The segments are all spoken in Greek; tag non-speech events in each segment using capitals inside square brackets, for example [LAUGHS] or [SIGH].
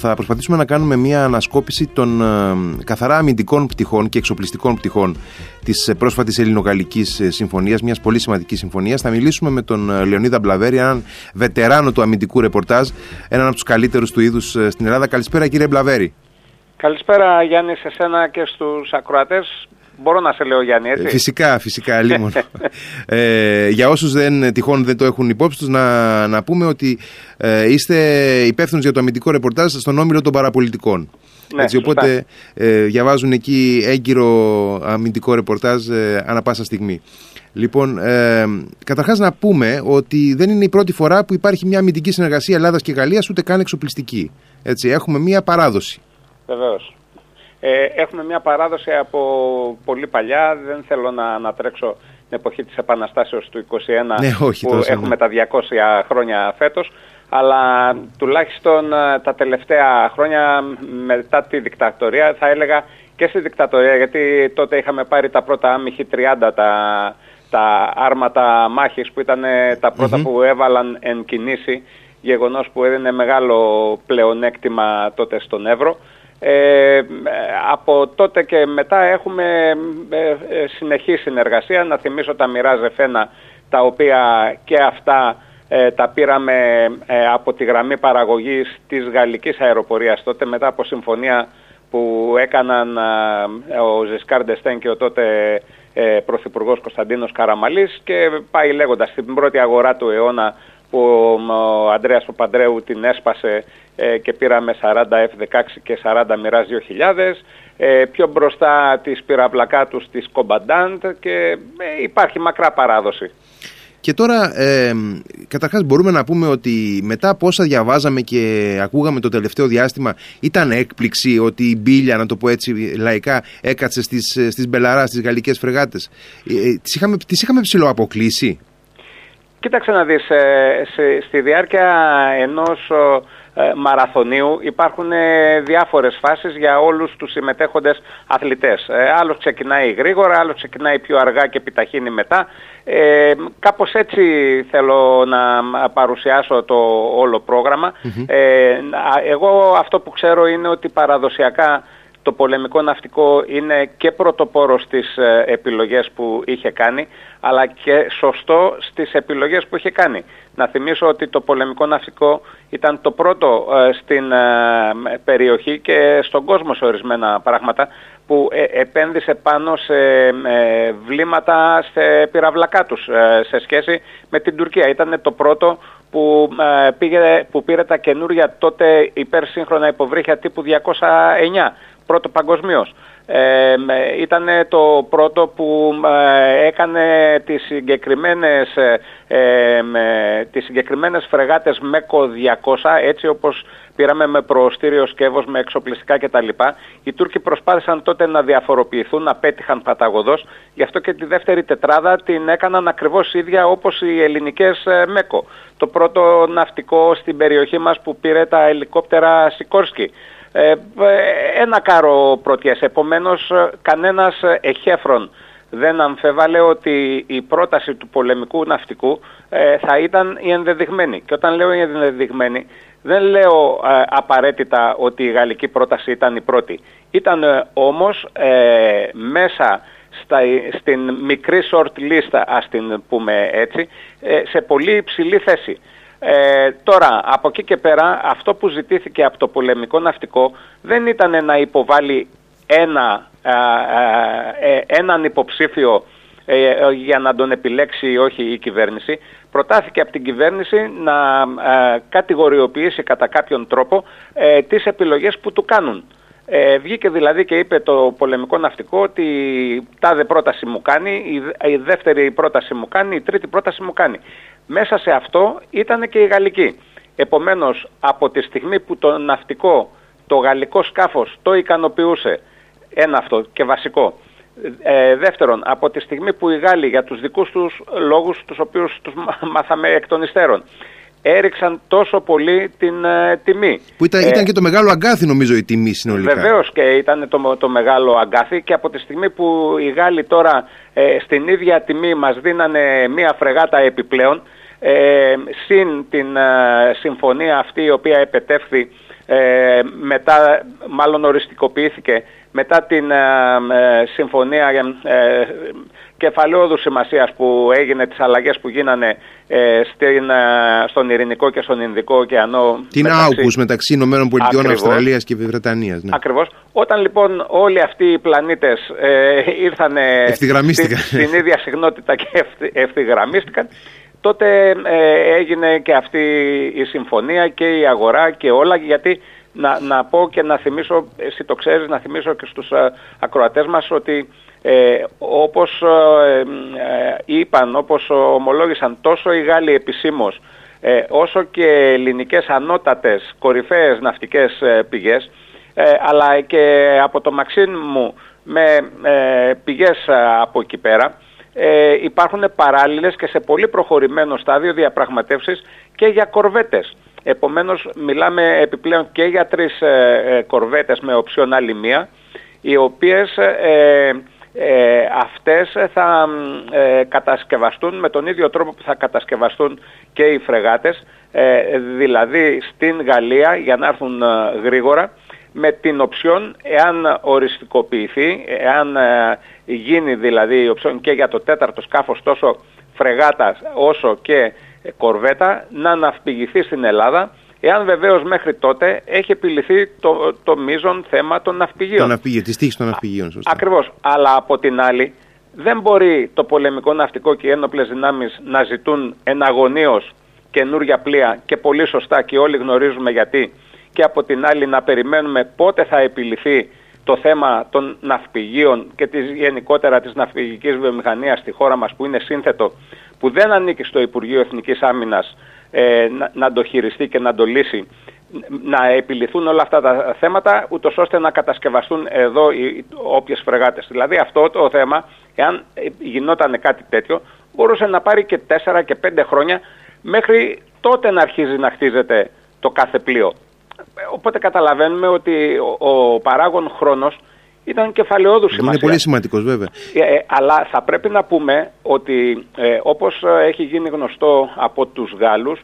Θα προσπαθήσουμε να κάνουμε μια ανασκόπηση των ε, καθαρά αμυντικών πτυχών και εξοπλιστικών πτυχών της ε, πρόσφατης Ελληνογαλλικής ε, Συμφωνίας, μιας πολύ σημαντικής συμφωνίας. Θα μιλήσουμε με τον ε, Λεωνίδα Μπλαβέρη, έναν βετεράνο του αμυντικού ρεπορτάζ, έναν από τους καλύτερους του είδους ε, στην Ελλάδα. Καλησπέρα, κύριε Μπλαβέρη. Καλησπέρα, Γιάννη, σε σένα και στους ακροατές. Μπορώ να σε λέω Γιάννη, έτσι. Φυσικά, φυσικά, λίμον. [LAUGHS] ε, για όσους δεν, τυχόν δεν το έχουν υπόψη τους, να, να πούμε ότι ε, είστε υπεύθυνος για το αμυντικό ρεπορτάζ στον Όμιλο των Παραπολιτικών. Ναι, Έτσι, οπότε ε, διαβάζουν εκεί έγκυρο αμυντικό ρεπορτάζ ε, ανά πάσα στιγμή. Λοιπόν, ε, καταρχάς να πούμε ότι δεν είναι η πρώτη φορά που υπάρχει μια αμυντική συνεργασία Ελλάδας και Γαλλίας, ούτε καν εξοπλιστική. Έτσι, έχουμε μια παράδοση. Βεβαίως. Ε, έχουμε μια παράδοση από πολύ παλιά. Δεν θέλω να ανατρέξω την εποχή της Επαναστάσεως του 21 ναι, όχι, που τόσο, έχουμε ναι. τα 200 χρόνια φέτος. Αλλά τουλάχιστον ε, τα τελευταία χρόνια μετά τη δικτατορία θα έλεγα και στη δικτατορία γιατί τότε είχαμε πάρει τα πρώτα άμυχη 30 τα, τα άρματα μάχης που ήταν ε, τα πρωτα που έβαλαν εν κινήσει γεγονός που έδινε μεγάλο πλεονέκτημα τότε στον Εύρο. Ε, από τότε και μετά έχουμε ε, ε, συνεχή συνεργασία. Να θυμίσω τα μοιράζε Ζεφένα, τα οποία και αυτά ε, τα πήραμε ε, από τη γραμμή παραγωγής της γαλλικής αεροπορίας τότε μετά από συμφωνία που έκαναν ο Ζεσκάρ Ντεστέν και ο τότε ε, Πρωθυπουργός Κωνσταντίνος Καραμαλής και πάει λέγοντας στην πρώτη αγορά του αιώνα που ο Ανδρέας Παπαντρέου την έσπασε ε, και πήραμε 40 F-16 και 40 Mirage 2000. Ε, πιο μπροστά τις πυραυλακά της Combatant και ε, υπάρχει μακρά παράδοση. Και τώρα, ε, καταρχάς μπορούμε να πούμε ότι μετά από όσα διαβάζαμε και ακούγαμε το τελευταίο διάστημα, ήταν έκπληξη ότι η Μπίλια, να το πω έτσι λαϊκά, έκατσε στις, στις Μπελαρά, στις γαλλικές φρεγάτες. Ε, τις, είχαμε, τις είχαμε ψηλό αποκλείσει. Κοίταξε να δεις, ε, σε, στη διάρκεια ενός ε, μαραθωνίου υπάρχουν ε, διάφορες φάσεις για όλους τους συμμετέχοντες αθλητές. Ε, άλλος ξεκινάει γρήγορα, άλλος ξεκινάει πιο αργά και επιταχύνει μετά. Ε, κάπως έτσι θέλω να παρουσιάσω το όλο πρόγραμμα. Ε, εγώ αυτό που ξέρω είναι ότι παραδοσιακά το πολεμικό ναυτικό είναι και πρωτοπόρος στις ε, επιλογές που είχε κάνει, αλλά και σωστό στις επιλογές που είχε κάνει. Να θυμίσω ότι το πολεμικό ναυτικό ήταν το πρώτο ε, στην ε, περιοχή και στον κόσμο σε ορισμένα πράγματα που επένδυσε πάνω σε βλήματα σε πυραυλακά τους σε σχέση με την Τουρκία. Ήταν το πρώτο που, πήγε, που πήρε τα καινούρια τότε υπερσύγχρονα υποβρύχια τύπου 209 πρώτο παγκοσμίως. Ε, ήταν το πρώτο που ε, έκανε τις συγκεκριμένες, ε, ε, τις συγκεκριμένες φρεγάτες ΜΕΚΟ 200 έτσι όπως πήραμε με προωστήριο σκεύος, με εξοπλιστικά κτλ. Οι Τούρκοι προσπάθησαν τότε να διαφοροποιηθούν, απέτυχαν παταγωδός, γι' αυτό και τη δεύτερη τετράδα την έκαναν ακριβώς ίδια όπως οι ελληνικές ΜΕΚΟ. Το πρώτο ναυτικό στην περιοχή μας που πήρε τα ελικόπτερα Σικόρσκι. Ε, ένα κάρο πρωτιές. Επομένως κανένας εχέφρον δεν αμφέβαλε ότι η πρόταση του πολεμικού ναυτικού ε, θα ήταν η ενδεδειγμένη. Και όταν λέω η ενδεδειγμένη δεν λέω ε, απαραίτητα ότι η γαλλική πρόταση ήταν η πρώτη. Ήταν όμως μέσα στα, στην μικρή short list, ας την πούμε έτσι, σε πολύ υψηλή θέση. Ε, τώρα, από εκεί και πέρα, αυτό που ζητήθηκε από το πολεμικό ναυτικό δεν ήταν να υποβάλει ένα, ε, έναν υποψήφιο ε, για να τον επιλέξει ή όχι η κυβέρνηση. Προτάθηκε από την κυβέρνηση να κατηγοριοποιήσει κατά κάποιον τρόπο τις επιλογές που του κάνουν. Ε, βγήκε δηλαδή και είπε το πολεμικό ναυτικό ότι τάδε πρόταση μου κάνει, η, δεύτερη πρόταση μου κάνει, η τρίτη πρόταση μου κάνει. Μέσα σε αυτό ήταν και η γαλλική. Επομένως από τη στιγμή που το ναυτικό, το γαλλικό σκάφος το ικανοποιούσε, ένα αυτό και βασικό. Ε, δεύτερον, από τη στιγμή που οι Γάλλοι για τους δικούς τους λόγους, τους οποίους τους μάθαμε εκ των υστέρων, έριξαν τόσο πολύ την ε, τιμή. Που ήταν, ήταν και το μεγάλο αγκάθι νομίζω η τιμή συνολικά. Βεβαίως και ήταν το, το μεγάλο αγκάθι και από τη στιγμή που οι Γάλλοι τώρα ε, στην ίδια τιμή μας δίνανε μία φρεγάτα επιπλέον ε, συν την συμφωνία αυτή η οποία επετεύχθη ε, μετά μάλλον οριστικοποιήθηκε μετά την ε, συμφωνία ε, κεφαλαιόδου σημασίας που έγινε, τις αλλαγές που γίνανε ε, στην, στον Ειρηνικό και στον Ινδικό ωκεανό. Την μεταξύ... μεταξύ Ηνωμένων Πολιτειών, Αυστραλίας και Βρετανίας. Ναι. Ακριβώς. Όταν λοιπόν όλοι αυτοί οι πλανήτες ε, ήρθαν στην, στην ίδια συγνότητα και ευθυγραμμίστηκαν, τότε ε, έγινε και αυτή η συμφωνία και η αγορά και όλα γιατί να, να πω και να θυμίσω, εσύ το ξέρεις, να θυμίσω και στους α, ακροατές μας ότι ε, όπως ε, είπαν, όπως ομολόγησαν τόσο οι Γάλλοι επισήμως όσο και ελληνικές ανώτατες κορυφαίες ναυτικές πηγές αλλά και από το Μαξίν μου με πηγές από εκεί πέρα ε, υπάρχουν παράλληλες και σε πολύ προχωρημένο στάδιο διαπραγματεύσεις και για κορβέτες. Επομένως μιλάμε επιπλέον και για τρεις ε, ε κορβέτες με οψιόν άλλη μία, οι οποίες ε, ε αυτές θα κατασκευαστούν με τον ίδιο τρόπο που θα κατασκευαστούν και οι φρεγάτες, δηλαδή στην Γαλλία για να έρθουν γρήγορα, με την οψιόν εάν οριστικοποιηθεί, εάν γίνει δηλαδή η οψιόν και για το τέταρτο σκάφος τόσο φρεγάτας όσο και κορβέτα να ναυπηγηθεί στην Ελλάδα εάν βεβαίως μέχρι τότε έχει επιληθεί το, το μείζον θέμα των ναυπηγείων. Το ναυπηγείο, της τύχης των ναυπηγείων, σωστά. Ακριβώς. Αλλά από την άλλη δεν μπορεί το πολεμικό ναυτικό και οι ένοπλες δυνάμεις να ζητούν εναγωνίως καινούρια πλοία και πολύ σωστά και όλοι γνωρίζουμε γιατί και από την άλλη να περιμένουμε πότε θα επιληθεί το θέμα των ναυπηγείων και της, γενικότερα της ναυπηγικής βιομηχανίας στη χώρα μας που είναι σύνθετο, που δεν ανήκει στο Υπουργείο Εθνικής Άμυνας ε, να, να το χειριστεί και να το λύσει, να επιληθούν όλα αυτά τα θέματα, ούτως ώστε να κατασκευαστούν εδώ οι όποιες φρεγάτες. Δηλαδή αυτό το θέμα, εάν γινόταν κάτι τέτοιο, μπορούσε να πάρει και 4 και 5 χρόνια μέχρι τότε να αρχίζει να χτίζεται το κάθε πλοίο. Οπότε καταλαβαίνουμε ότι ο, ο παράγων χρόνος ήταν κεφαλαιόδους σημασίας. Είναι πολύ σημαντικός βέβαια. Ε, ε, αλλά θα πρέπει να πούμε ότι ε, όπως έχει γίνει γνωστό από τους Γάλλους,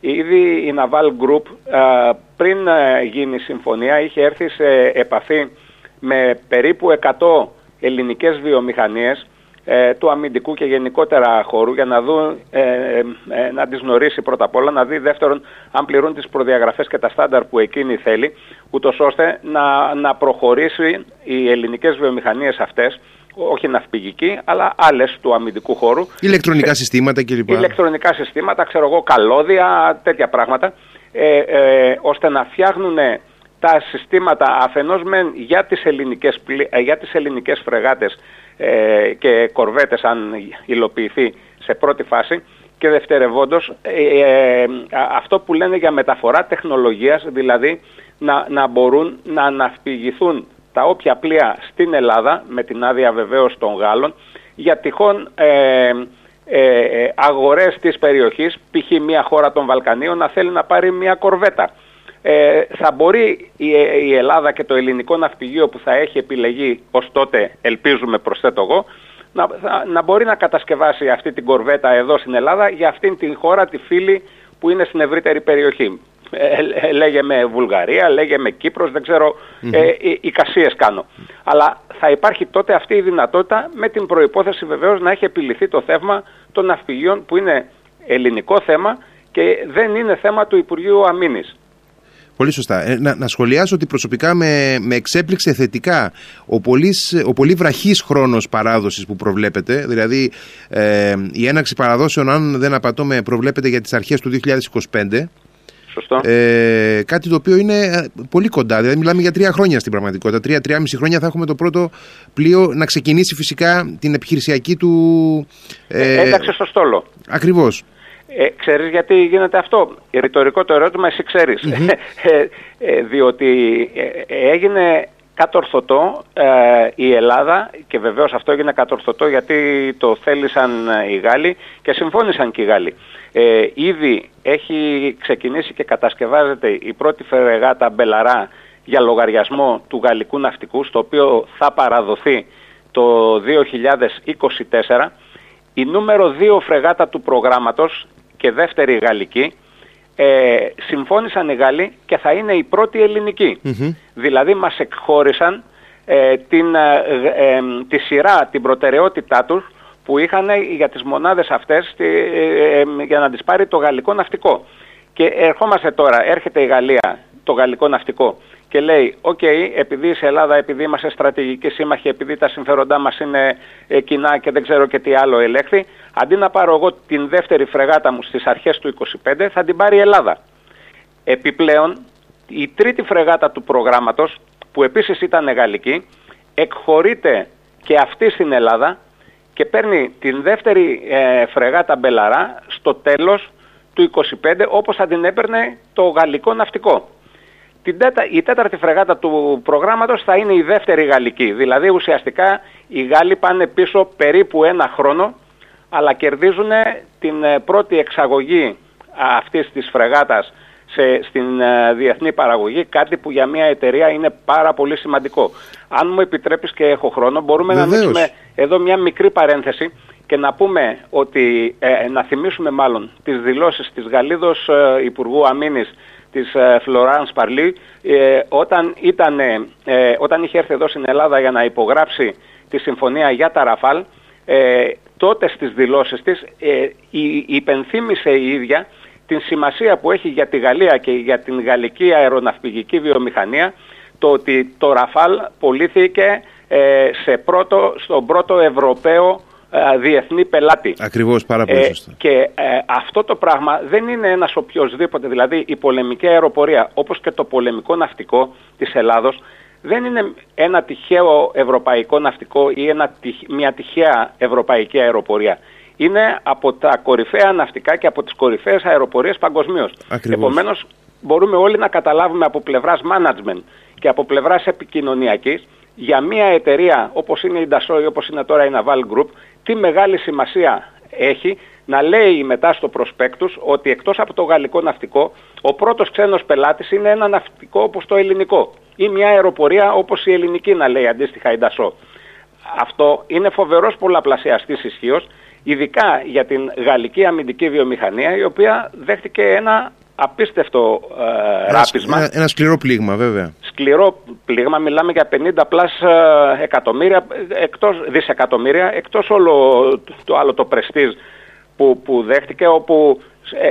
ήδη η Naval Group ε, πριν γίνει η συμφωνία είχε έρθει σε επαφή με περίπου 100 ελληνικές βιομηχανίες ε, του αμυντικού και γενικότερα χώρου για να, δουν, ε, ε, να τις γνωρίσει πρώτα απ' όλα, να δει δεύτερον αν πληρούν τις προδιαγραφές και τα στάνταρ που εκείνη θέλει, ούτως ώστε να, να προχωρήσει οι ελληνικές βιομηχανίες αυτές όχι ναυπηγική, αλλά άλλες του αμυντικού χώρου. Ηλεκτρονικά συστήματα κλπ. Ηλεκτρονικά συστήματα, ξέρω εγώ, καλώδια, τέτοια πράγματα, ε, ε, ώστε να φτιάχνουν τα συστήματα αφενός μεν για τις ελληνικές, για τις ελληνικές φρεγάτες ε, και κορβέτες αν υλοποιηθεί σε πρώτη φάση και δευτερευόντως ε, ε, αυτό που λένε για μεταφορά τεχνολογίας, δηλαδή να, να μπορούν να αναφυγηθούν τα όποια πλοία στην Ελλάδα, με την άδεια βεβαίως των Γάλλων, για τυχόν ε, ε, αγορές της περιοχής, π.χ. μια χώρα των Βαλκανίων, να θέλει να πάρει μια κορβέτα ε, θα μπορεί η, η, Ελλάδα και το ελληνικό ναυπηγείο που θα έχει επιλεγεί ως τότε, ελπίζουμε προσθέτω εγώ, να, να μπορεί να κατασκευάσει αυτή την κορβέτα εδώ στην Ελλάδα για αυτήν την χώρα, τη φίλη που είναι στην ευρύτερη περιοχή. Ε, ε λέγε με Βουλγαρία, λέγε με Κύπρος, δεν ξέρω, ε, εικασίες κάνω. Αλλά θα υπάρχει τότε αυτή η δυνατότητα με την προϋπόθεση βεβαίως να έχει επιληθεί το θέμα των ναυπηγείων που είναι ελληνικό θέμα και δεν είναι θέμα του Υπουργείου Αμήνης. Πολύ σωστά. Ε, να, να σχολιάσω ότι προσωπικά με, με εξέπληξε θετικά ο, πολύς, ο πολύ βραχής χρόνος παράδοσης που προβλέπεται. Δηλαδή ε, η έναξη παραδόσεων, αν δεν απατώμε, προβλέπεται για τις αρχές του 2025. Σωστό. Ε, κάτι το οποίο είναι ε, πολύ κοντά. Δηλαδή, μιλάμε για τρία χρόνια στην πραγματικότητα. Τρία-τρία-μισή χρόνια θα έχουμε το πρώτο πλοίο να ξεκινήσει φυσικά την επιχειρησιακή του. Ε, ένταξη στο στόλο. Ακριβώς. Ε, ξέρεις γιατί γίνεται αυτό; Ρητορικό το ερώτημα εσύ [LAUGHS] ε, ε, διότι ε, έγινε κατορθωτό η Ελλάδα και βεβαίως αυτό έγινε κατορθωτό γιατί το θέλησαν οι Γάλλοι και συμφώνησαν και οι Γάλλοι. ήδη έχει ξεκινήσει και κατασκευάζεται η πρώτη φερεγάτα Μπελαρά για λογαριασμό του γαλλικού ναυτικού στο οποίο θα παραδοθεί το 2024 η νούμερο 2 φρεγάτα του προγράμματος και δεύτερη γαλλική ε, συμφώνησαν οι Γάλλοι και θα είναι η πρώτη Δηλαδή μας εκχώρησαν ε, την, ε, ε, τη σειρά, την προτεραιότητά τους που είχαν για τις μονάδες αυτές για να τις πάρει το γαλλικό ναυτικό. Και ερχόμαστε τώρα, έρχεται η Γαλλία, το γαλλικό ναυτικό και λέει «ΟΚ, okay, επειδή σε Ελλάδα, επειδή είμαστε στρατηγικοί σύμμαχοι, επειδή τα συμφέροντά μας είναι κοινά και δεν ξέρω και τι άλλο ελέγχθη, αντί να πάρω εγώ την δεύτερη φρεγάτα μου στις αρχές του 25, θα την πάρει η Ελλάδα». Επιπλέον, η τρίτη φρεγάτα του προγράμματος, που επίσης ήταν γαλλική, εκχωρείται και αυτή στην Ελλάδα και παίρνει την δεύτερη ε, φρεγάτα Μπελαρά στο τέλος του 25 όπως θα την έπαιρνε το γαλλικό ναυτικό. Την τέτα, η τέταρτη φρεγάτα του προγράμματος θα είναι η δεύτερη γαλλική. Δηλαδή ουσιαστικά οι Γάλλοι πάνε πίσω περίπου ένα χρόνο αλλά κερδίζουν την ε, πρώτη εξαγωγή αυτής της φρεγάτας σε, στην ε, διεθνή παραγωγή, κάτι που για μια εταιρεία είναι πάρα πολύ σημαντικό. Αν μου επιτρέπεις και έχω χρόνο, μπορούμε να ανοίξουμε εδώ μια μικρή παρένθεση και να πούμε ότι, ε, να θυμίσουμε μάλλον τις δηλώσεις της Γαλλίδος ε, Υπουργού Αμήνης της ε, Φλωράνς Παρλή όταν, ήταν, όταν είχε έρθει εδώ στην Ελλάδα για να υπογράψει τη συμφωνία για τα Ραφάλ τότε στις δηλώσεις της υπενθύμησε η ίδια την σημασία που έχει για τη Γαλλία και για την γαλλική αεροναυπηγική βιομηχανία το ότι το Ραφάλ πουλήθηκε ε, σε πρώτο, στον πρώτο Ευρωπαίο ε, διεθνή πελάτη. Ακριβώς, πάρα πολύ ε, σωστά. και αυτό το πράγμα δεν είναι ένας οποιοδήποτε, δηλαδή η πολεμική αεροπορία όπως και το πολεμικό ναυτικό της Ελλάδος δεν είναι ένα τυχαίο ευρωπαϊκό ναυτικό ή ένα, μια τυχαία ευρωπαϊκή αεροπορία. Είναι από τα κορυφαία ναυτικά και από τις κορυφαίες αεροπορίες παγκοσμίως. Επομένως μπορούμε όλοι να καταλάβουμε από πλευράς management και από πλευράς επικοινωνιακής για μια εταιρεία όπως είναι η Dassault ή όπως είναι τώρα η Naval Group τι μεγάλη σημασία έχει να λέει μετά στο προσπέκτους ότι εκτός από το γαλλικό ναυτικό ο πρώτος ξένος πελάτης είναι ένα ναυτικό όπως το ελληνικό ή μια αεροπορία όπως η ελληνική να λέει αντίστοιχα η Dassault. Αυτό είναι φοβερός πολλαπλασιαστής ισχύως ειδικά για την γαλλική αμυντική βιομηχανία η οποία δέχτηκε ένα απίστευτο ε, ράπισμα. Ένα, ένα σκληρό πλήγμα βέβαια. Σκληρό πλήγμα, μιλάμε για 50 πλάς ε, εκατομμύρια, εκτός, δισεκατομμύρια, εκτός όλο το άλλο το πρεστίζ που, που δέχτηκε όπου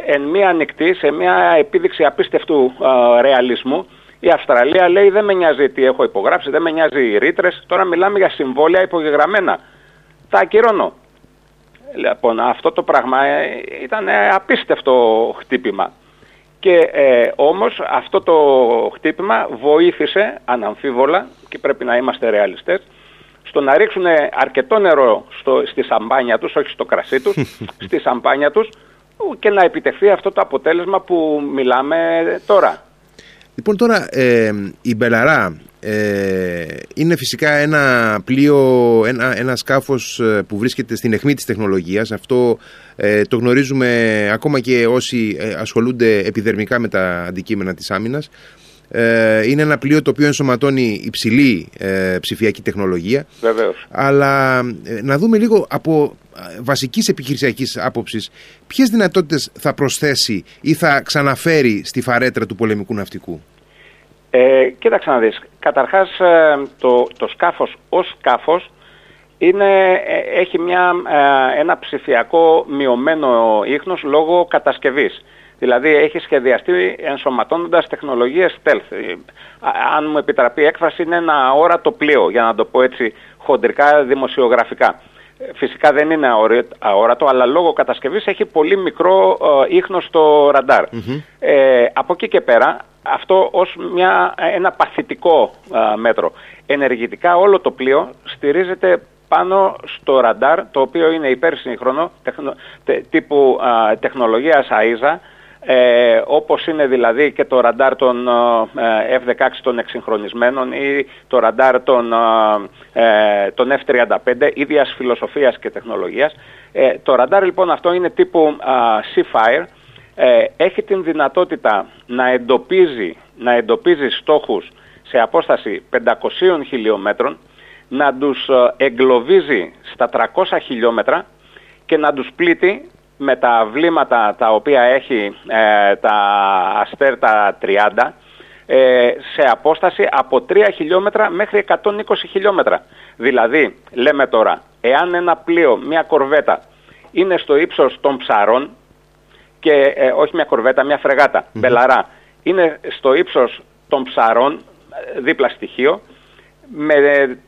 εν μία ανοιχτή, σε μία επίδειξη απίστευτου ε, ρεαλισμού η Αυστραλία λέει δεν με νοιάζει τι έχω υπογράψει, δεν με νοιάζει οι ρήτρες, τώρα μιλάμε για συμβόλαια υπογεγραμμένα. Τα ακυρώνω. Λοιπόν, αυτό το πράγμα ε, ήταν ε, απίστευτο χτύπημα. Και ε, όμως αυτό το χτύπημα βοήθησε αναμφίβολα και πρέπει να είμαστε ρεαλιστές στο να ρίξουν αρκετό νερό στο, στη σαμπάνια τους, όχι στο κρασί τους, [LAUGHS] στη σαμπάνια τους και να επιτευχθεί αυτό το αποτέλεσμα που μιλάμε τώρα. Λοιπόν τώρα ε, η Μπελαρά ε, είναι φυσικά ένα πλοίο, ένα, ένα σκάφος ε, που βρίσκεται στην αιχμή της τεχνολογίας. Αυτό ε, το γνωρίζουμε ακόμα και όσοι ασχολούνται επιδερμικά με τα αντικείμενα της άμυνας. Είναι ένα πλοίο το οποίο ενσωματώνει υψηλή ψηφιακή τεχνολογία. Βεβαίως. Αλλά να δούμε λίγο από βασικής επιχειρησιακής άποψης ποιες δυνατότητες θα προσθέσει ή θα ξαναφέρει στη φαρέτρα του πολεμικού ναυτικού. Ε, κοίταξε να δεις. Καταρχάς ε, το, το σκάφος ως σκάφος είναι, ε, έχει μια, ε, ένα ψηφιακό μειωμένο ίχνος λόγω κατασκευής. Δηλαδή έχει σχεδιαστεί ενσωματώνοντας τεχνολογίες stealth. Αν μου επιτραπεί έκφραση είναι ένα αόρατο πλοίο για να το πω έτσι χοντρικά δημοσιογραφικά. Φυσικά δεν είναι αόρατο, αλλά λόγω κατασκευής έχει πολύ μικρό ίχνος στο ρανταρ. Ε, από εκεί και πέρα αυτό ως μια, ένα παθητικό μέτρο. Ενεργητικά όλο το πλοίο στηρίζεται πάνω στο ραντάρ, το οποίο είναι υπερσύγχρονο, τεχνο, τύπου α, τεχνολογίας ΑΙΖΑ, ε, όπως είναι δηλαδή και το ραντάρ των ε, F-16 των εξυγχρονισμένων ή το ραντάρ των, ε, των F-35, ίδιας φιλοσοφίας και τεχνολογίας. Ε, το ραντάρ λοιπόν αυτό είναι τύπου Seafire, ε, έχει την δυνατότητα να εντοπίζει, να εντοπίζει στόχους σε απόσταση 500 χιλιόμετρων, να τους ε, εγκλωβίζει στα 300 χιλιόμετρα και να τους πλήττει με τα βλήματα τα οποία έχει ε, τα αστέρ τα 30 ε, σε απόσταση από 3 χιλιόμετρα μέχρι 120 χιλιόμετρα. Δηλαδή, λέμε τώρα, εάν ένα πλοίο, μια κορβέτα, είναι στο ύψος των ψαρών, και ε, όχι μια κορβέτα, μια φρεγάτα, μπελαρά, είναι στο ύψος των ψαρών, δίπλα στοιχείο, με,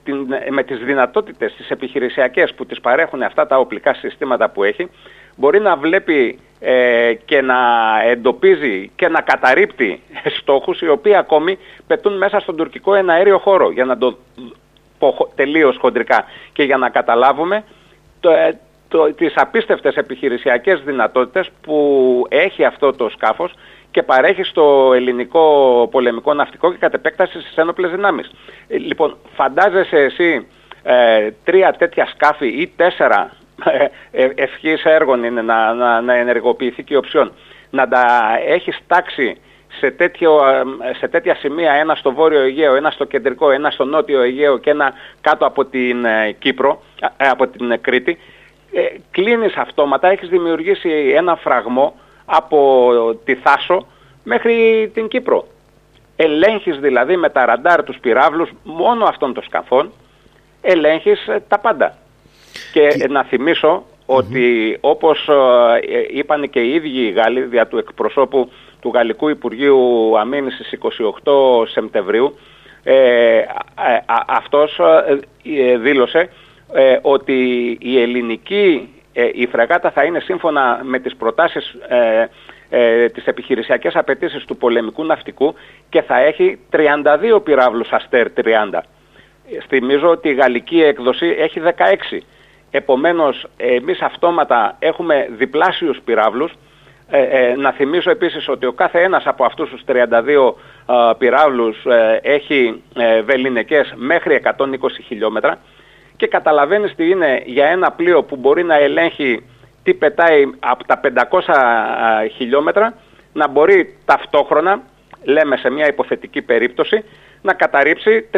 την, με τις δυνατότητες τις επιχειρησιακές που τις παρέχουν αυτά τα οπλικά συστήματα που έχει, μπορεί να βλέπει ε, και να εντοπίζει και να καταρρύπτει στόχους οι οποίοι ακόμη πετούν μέσα στον τουρκικό εναέριο χώρο. Για να το πω τελείως χοντρικά και για να καταλάβουμε το, ε, το, τις απίστευτες επιχειρησιακές δυνατότητες που έχει αυτό το σκάφος και παρέχει στο ελληνικό πολεμικό ναυτικό και κατ' επέκταση στις ένοπλες δυνάμεις. Ε, λοιπόν, φαντάζεσαι εσύ ε, τρία τέτοια σκάφη ή τέσσερα ε, ε ευχής έργων είναι να, να, να ενεργοποιηθεί και η οψιόν, να τα έχεις τάξει σε, τέτοιο, ε, σε τέτοια σημεία, ένα στο βόρειο Αιγαίο, ένα στο κεντρικό, ένα στο νότιο Αιγαίο και ένα κάτω από την Κύπρο, από την Κρήτη, ε, κλείνεις αυτόματα, έχεις δημιουργήσει ένα φραγμό από τη Θάσο μέχρι την Κύπρο. Ελέγχεις δηλαδή με τα ραντάρ τους πυράβλους μόνο αυτών των σκαφών, ελέγχεις ε, τα πάντα. Και, να θυμίσω ότι όπως ε, είπαν και οι ίδιοι οι Γάλλοι δια του εκπροσώπου του Γαλλικού Υπουργείου Αμήνης στις 28 Σεπτεμβρίου, ε, αυτός δήλωσε ότι η ελληνική η φρεγάτα θα είναι σύμφωνα με τις προτάσεις ε, τις επιχειρησιακές απαιτήσεις του πολεμικού ναυτικού και θα έχει 32 πυράβλους Αστέρ 30. Θυμίζω ότι η γαλλική έκδοση έχει 16. Επομένως, εμείς αυτόματα έχουμε διπλάσιους πυράβλους. Ε, ε, να θυμίσω επίσης ότι ο κάθε ένας από αυτούς τους 32 ε, πυράβλους έχει βεληνικές μέχρι 120 χιλιόμετρα και καταλαβαίνεις τι είναι για ένα πλοίο που μπορεί να ελέγχει τι πετάει από τα 500 χιλιόμετρα να μπορεί ταυτόχρονα, λέμε σε μια υποθετική περίπτωση, να καταρρύψει 32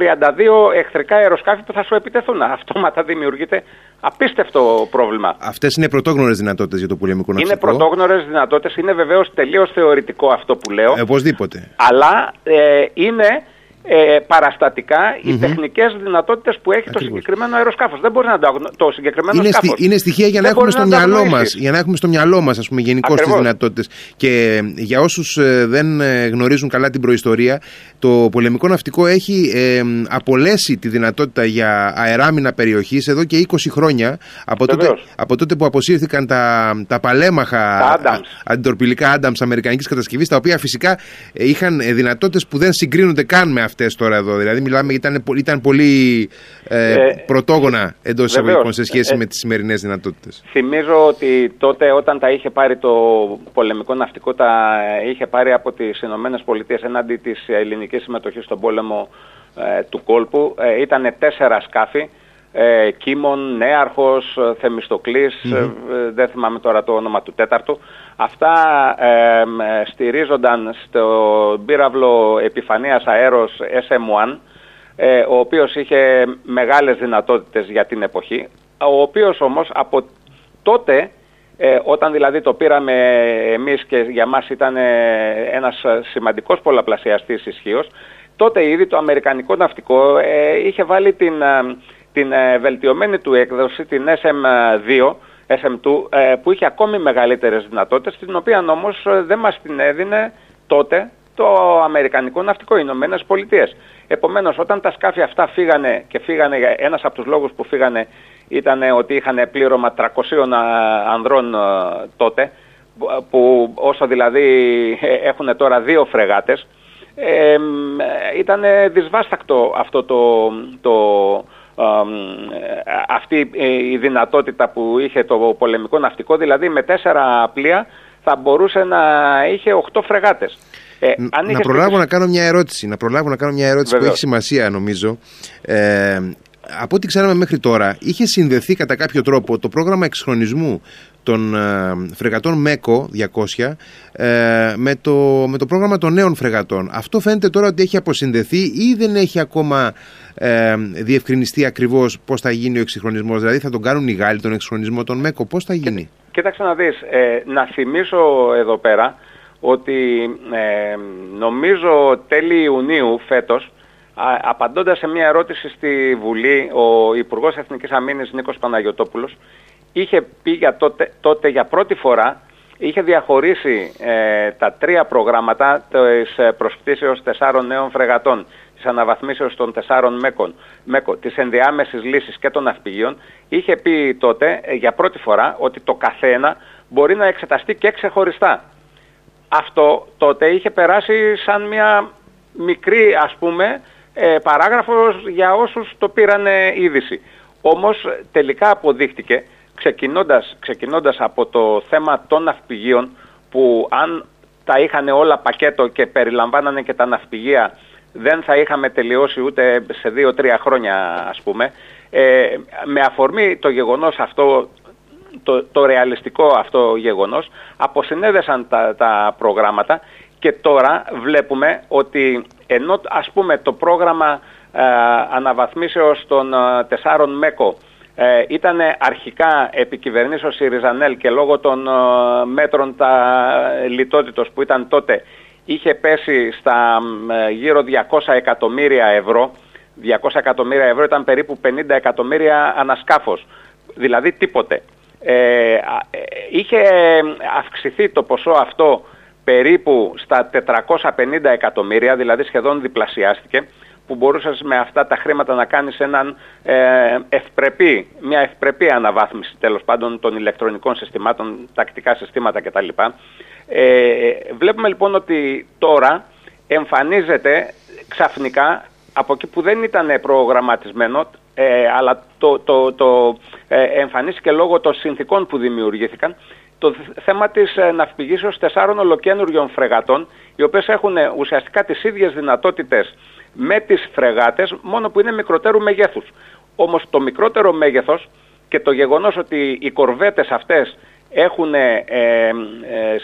εχθρικά αεροσκάφη που θα σου επιτεθούν. [LAUGHS] Αυτόματα δημιουργείται απίστευτο πρόβλημα. Αυτές είναι πρωτόγνωρες δυνατότητες για το πολεμικό ναυτικό. Είναι πρωτόγνωρες δυνατότητες. Είναι βεβαίως τελείως θεωρητικό αυτό που λέω. Ε, οπωσδήποτε. Αλλά ε, είναι ε, παραστατικά οι mm-hmm. τεχνικές δυνατότητες που έχει το συγκεκριμένο αεροσκάφος. Δεν μπορεί να το, το συγκεκριμένο είναι σκάφος. είναι στοιχεία για να, έχουμε στο μυαλό μας, για να έχουμε στο μυαλό μας ας πούμε γενικώς τις δυνατότητες. Και για όσους ε, δεν ε, γνωρίζουν καλά την προϊστορία, το πολεμικό ναυτικό έχει ε, απολέσει τη δυνατότητα για αεράμινα περιοχής εδώ και 20 χρόνια από τότε, από τότε που αποσύρθηκαν τα, τα παλέμαχα αντιτορπιλικά Adams αμερικανικής κατασκευής τα οποία φυσικά είχαν δυνατότητες που δεν συγκρίνονται καν με αυτές τώρα εδώ. Δηλαδή μιλάμε ήταν, ήταν πολύ ε, ε, πρωτόγωνα εντός εισαγωγικών σε σχέση ε, με τις σημερινές δυνατότητες. Θυμίζω ότι τότε όταν τα είχε πάρει το πολεμικό ναυτικό τα είχε πάρει από τις Ηνωμένες Πολιτείες εναντί της ελληνικής συμμετοχής στον πόλεμο ε, του κόλπου. Ε, ήταν τέσσερα σκάφη. Ε, Κίμων, Νέαρχος, Θεμιστοκλής, δεν θυμάμαι τώρα το όνομα του τέταρτου. Αυτά ε, στηρίζονταν στο πύραυλο επιφανείας αέρος SM-1, ε, ο οποίος είχε μεγάλες δυνατότητες για την εποχή, ο οποίος όμως από τότε, ε, όταν δηλαδή το πήραμε εμείς και για μας ήταν ένας σημαντικός πολλαπλασιαστής ισχύως, τότε ήδη το αμερικανικό ναυτικό είχε βάλει την, την βελτιωμένη του έκδοση, την SM2, SM2 ε, που είχε ακόμη μεγαλύτερες δυνατότητες, την οποία όμως ε, δεν μας την έδινε τότε το Αμερικανικό Ναυτικό, οι Ηνωμένες Πολιτείες. Επομένως, όταν τα σκάφη αυτά φύγανε και φύγανε, ένας από τους λόγους που φύγανε ήταν ότι είχαν πλήρωμα 300 ανδρών ε, τότε, που όσο δηλαδή έχουν τώρα δύο φρεγάτες, ε, ήταν δυσβάστακτο αυτό το, το αυτή η δυνατότητα που είχε το πολεμικό ναυτικό, δηλαδή με τέσσερα πλοία θα μπορούσε να είχε οχτώ φρεγάτες. Ε, αν να προλάβω να κάνω μια ερώτηση, να προλάβω να κάνω μια ερώτηση που έχει σημασία νομίζω. Ε, από ό,τι ξέραμε μέχρι τώρα, είχε συνδεθεί κατά κάποιο τρόπο το πρόγραμμα εξχρονισμού των ε, φρεγατών ΜΕΚΟ 200 ε, με, το, με το πρόγραμμα των νέων φρεγατών. Αυτό φαίνεται τώρα ότι έχει αποσυνδεθεί ή δεν έχει ακόμα ε, διευκρινιστεί ακριβώς πώς θα γίνει ο εξυγχρονισμός. Δηλαδή θα τον κάνουν οι Γάλλοι τον εξυγχρονισμό των ΜΕΚΟ. Πώς θα γίνει; Κοίταξε να δεις, ε, να θυμίσω εδώ πέρα ότι ε, νομίζω τέλη Ιουνίου φέτος, α, απαντώντας σε μια ερώτηση στη Βουλή, ο Υπουργός Εθνικής Αμήνης Νίκος Παναγιωτόπουλος είχε πει για τότε, τότε για πρώτη φορά, είχε διαχωρίσει ε, τα τρία προγράμματα της ε, προσπτήσεως τεσσάρων νέων φρεγατών της αναβαθμίσεως των τεσσάρων μέκων, μέκο, της ενδιάμεσης λύσης και των ναυπηγείων, είχε πει τότε ε, για πρώτη φορά ότι το καθένα μπορεί να εξεταστεί και ξεχωριστά. Αυτό τότε είχε περάσει σαν μια μικρή ας πούμε ε, παράγραφος για όσους το πήραν είδηση. Όμως τελικά αποδείχτηκε ξεκινώντας, ξεκινώντας από το θέμα των ναυπηγείων που αν τα είχαν όλα πακέτο και περιλαμβάνανε και τα ναυπηγεία δεν θα είχαμε τελειώσει ούτε σε δύο-τρία χρόνια ας πούμε. Ε, με αφορμή το γεγονός αυτό, το, το ρεαλιστικό αυτό γεγονός, αποσυνέδεσαν τα, τα προγράμματα και τώρα βλέπουμε ότι ενώ ας πούμε το πρόγραμμα ε, αναβαθμίσεως των ε, τεσσάρων ΜΕΚΟ ε, ήταν αρχικά επικυβερνήσεως Σιριζανέλ και λόγω των ε, μέτρων τα λιτότητος που ήταν τότε είχε πέσει στα ε, γύρω 200 εκατομμύρια ευρώ. 200 εκατομμύρια ευρώ ήταν περίπου 50 εκατομμύρια ανασκάφος. Δηλαδή τίποτε. Ε, ε, είχε αυξηθεί το ποσό αυτό περίπου στα 450 εκατομμύρια, δηλαδή σχεδόν διπλασιάστηκε, που μπορούσες με αυτά τα χρήματα να κάνεις έναν ε, ευπρεπή, μια ευπρεπή αναβάθμιση τέλος πάντων των ηλεκτρονικών συστημάτων, τακτικά συστήματα κτλ. Ε, βλέπουμε λοιπόν ότι τώρα εμφανίζεται ξαφνικά από εκεί που δεν ήταν προγραμματισμένο ε, αλλά το, το, το ε, εμφανίστηκε λόγω των συνθήκων που δημιουργήθηκαν το θέμα της ε, ναυπηγήσεως τεσσάρων ολοκένουργιων φρεγατών οι οποίες έχουν ε, ουσιαστικά τις ίδιες δυνατότητες με τις φρεγάτες μόνο που είναι μικροτέρου μεγέθους. Όμως το μικρότερο μέγεθος και το γεγονός ότι οι κορβέτες αυτές έχουν ε, ε,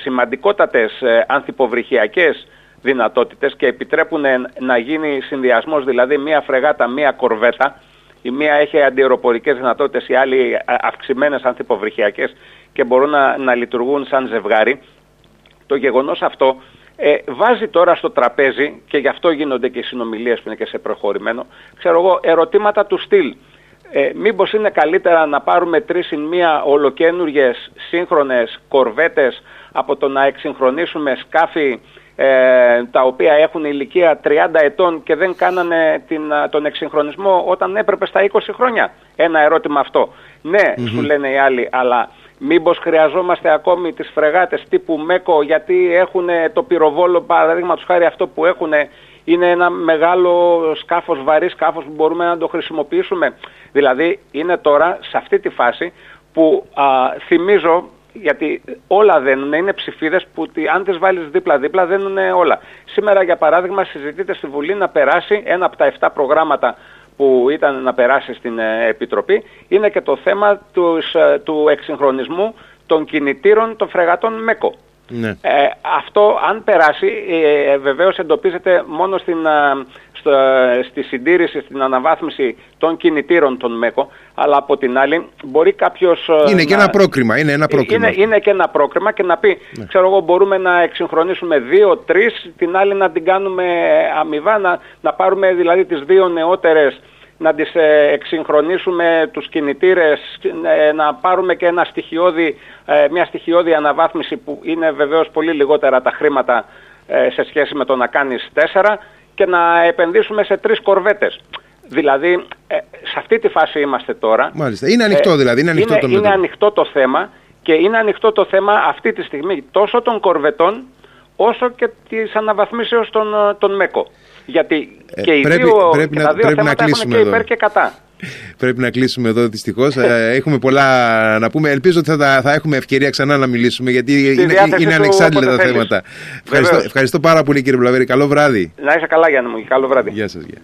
σημαντικότατες ε, ανθυποβρυχιακές δυνατότητες και επιτρέπουν να γίνει συνδυασμός, δηλαδή μία φρεγάτα, μία κορβέτα. Η μία έχει αντιεροπορικές δυνατότητες, οι άλλοι αυξημένες ανθυποβρυχιακές και μπορούν να, να λειτουργούν σαν ζευγάρι. Το γεγονός αυτό ε, βάζει τώρα στο τραπέζι και γι' αυτό γίνονται και οι συνομιλίες που είναι και σε προχωρημένο, ξέρω εγώ, ερωτήματα του στυλ ε, μήπως είναι καλύτερα να πάρουμε τρεις συν μία ολοκένουργες σύγχρονες κορβέτες από το να εξυγχρονίσουμε σκάφη ε, τα οποία έχουν ηλικία 30 ετών και δεν κάνανε την, τον εξυγχρονισμό όταν έπρεπε στα 20 χρόνια. Ένα ερώτημα αυτό. Ναι, σου λένε οι άλλοι, αλλά μήπως χρειαζόμαστε ακόμη τις φρεγάτες τύπου ΜΕΚΟ γιατί έχουν το πυροβόλο παραδείγματος χάρη αυτό που έχουν είναι ένα μεγάλο σκάφος, βαρύ σκάφος που μπορούμε να το χρησιμοποιήσουμε. Δηλαδή είναι τώρα σε αυτή τη φάση που α, θυμίζω γιατί όλα δεν είναι ψηφίδες που αν τις βάλεις δίπλα-δίπλα δεν είναι όλα. Σήμερα για παράδειγμα συζητείται στη Βουλή να περάσει ένα από τα 7 προγράμματα που ήταν να περάσει στην ε, Επιτροπή είναι και το θέμα τους, ε, του εξυγχρονισμού των κινητήρων των φρεγατών ΜΕΚΟ. Ναι. Ε, αυτό αν περάσει ε, βεβαίως εντοπίζεται μόνο στην, στο, στη συντήρηση, στην αναβάθμιση των κινητήρων των ΜΕΚΟ αλλά από την άλλη μπορεί κάποιος... Είναι και ένα πρόκριμα, είναι ένα πρόκριμα. Είναι, είναι και ένα πρόκριμα και να πει, ναι. ξέρω εγώ μπορούμε να εξυγχρονίσουμε δύο, τρεις, την άλλη να την κάνουμε αμοιβά, να, να πάρουμε δηλαδή τις δύο νεότερες να τις ε, εξυγχρονίσουμε τους κινητήρες, ε, να πάρουμε και ένα στοιχειώδη, ε, μια στοιχειώδη αναβάθμιση που είναι βεβαίως πολύ λιγότερα τα χρήματα σε σχέση με το να κάνεις τέσσερα και να επενδύσουμε σε τρεις κορβέτες. Δηλαδή, σε αυτή τη φάση είμαστε τώρα. Μάλιστα. Είναι ανοιχτό δηλαδή. Είναι ανοιχτό, είναι, το, είναι ανοιχτό το θέμα και είναι ανοιχτό το θέμα αυτή τη στιγμή τόσο των κορβετών όσο και της αναβαθμίσεως των, των ΜΕΚΟ. Γιατί ε, και οι πρέπει, δύο, πρέπει και να, τα δύο πρέπει να κλείσουμε και υπέρ και κατά. Πρέπει να κλείσουμε εδώ δυστυχώς. Ε, έχουμε πολλά να πούμε. Ελπίζω ότι θα, θα έχουμε ευκαιρία ξανά να μιλήσουμε γιατί είναι, είναι ανεξάντλητα τα θέματα. Ευχαριστώ, ευχαριστώ πάρα πολύ κύριε Βλαβέρη. Καλό βράδυ. Να είσαι καλά Γιάννη μου. Καλό βράδυ. Γεια σας. Γεια.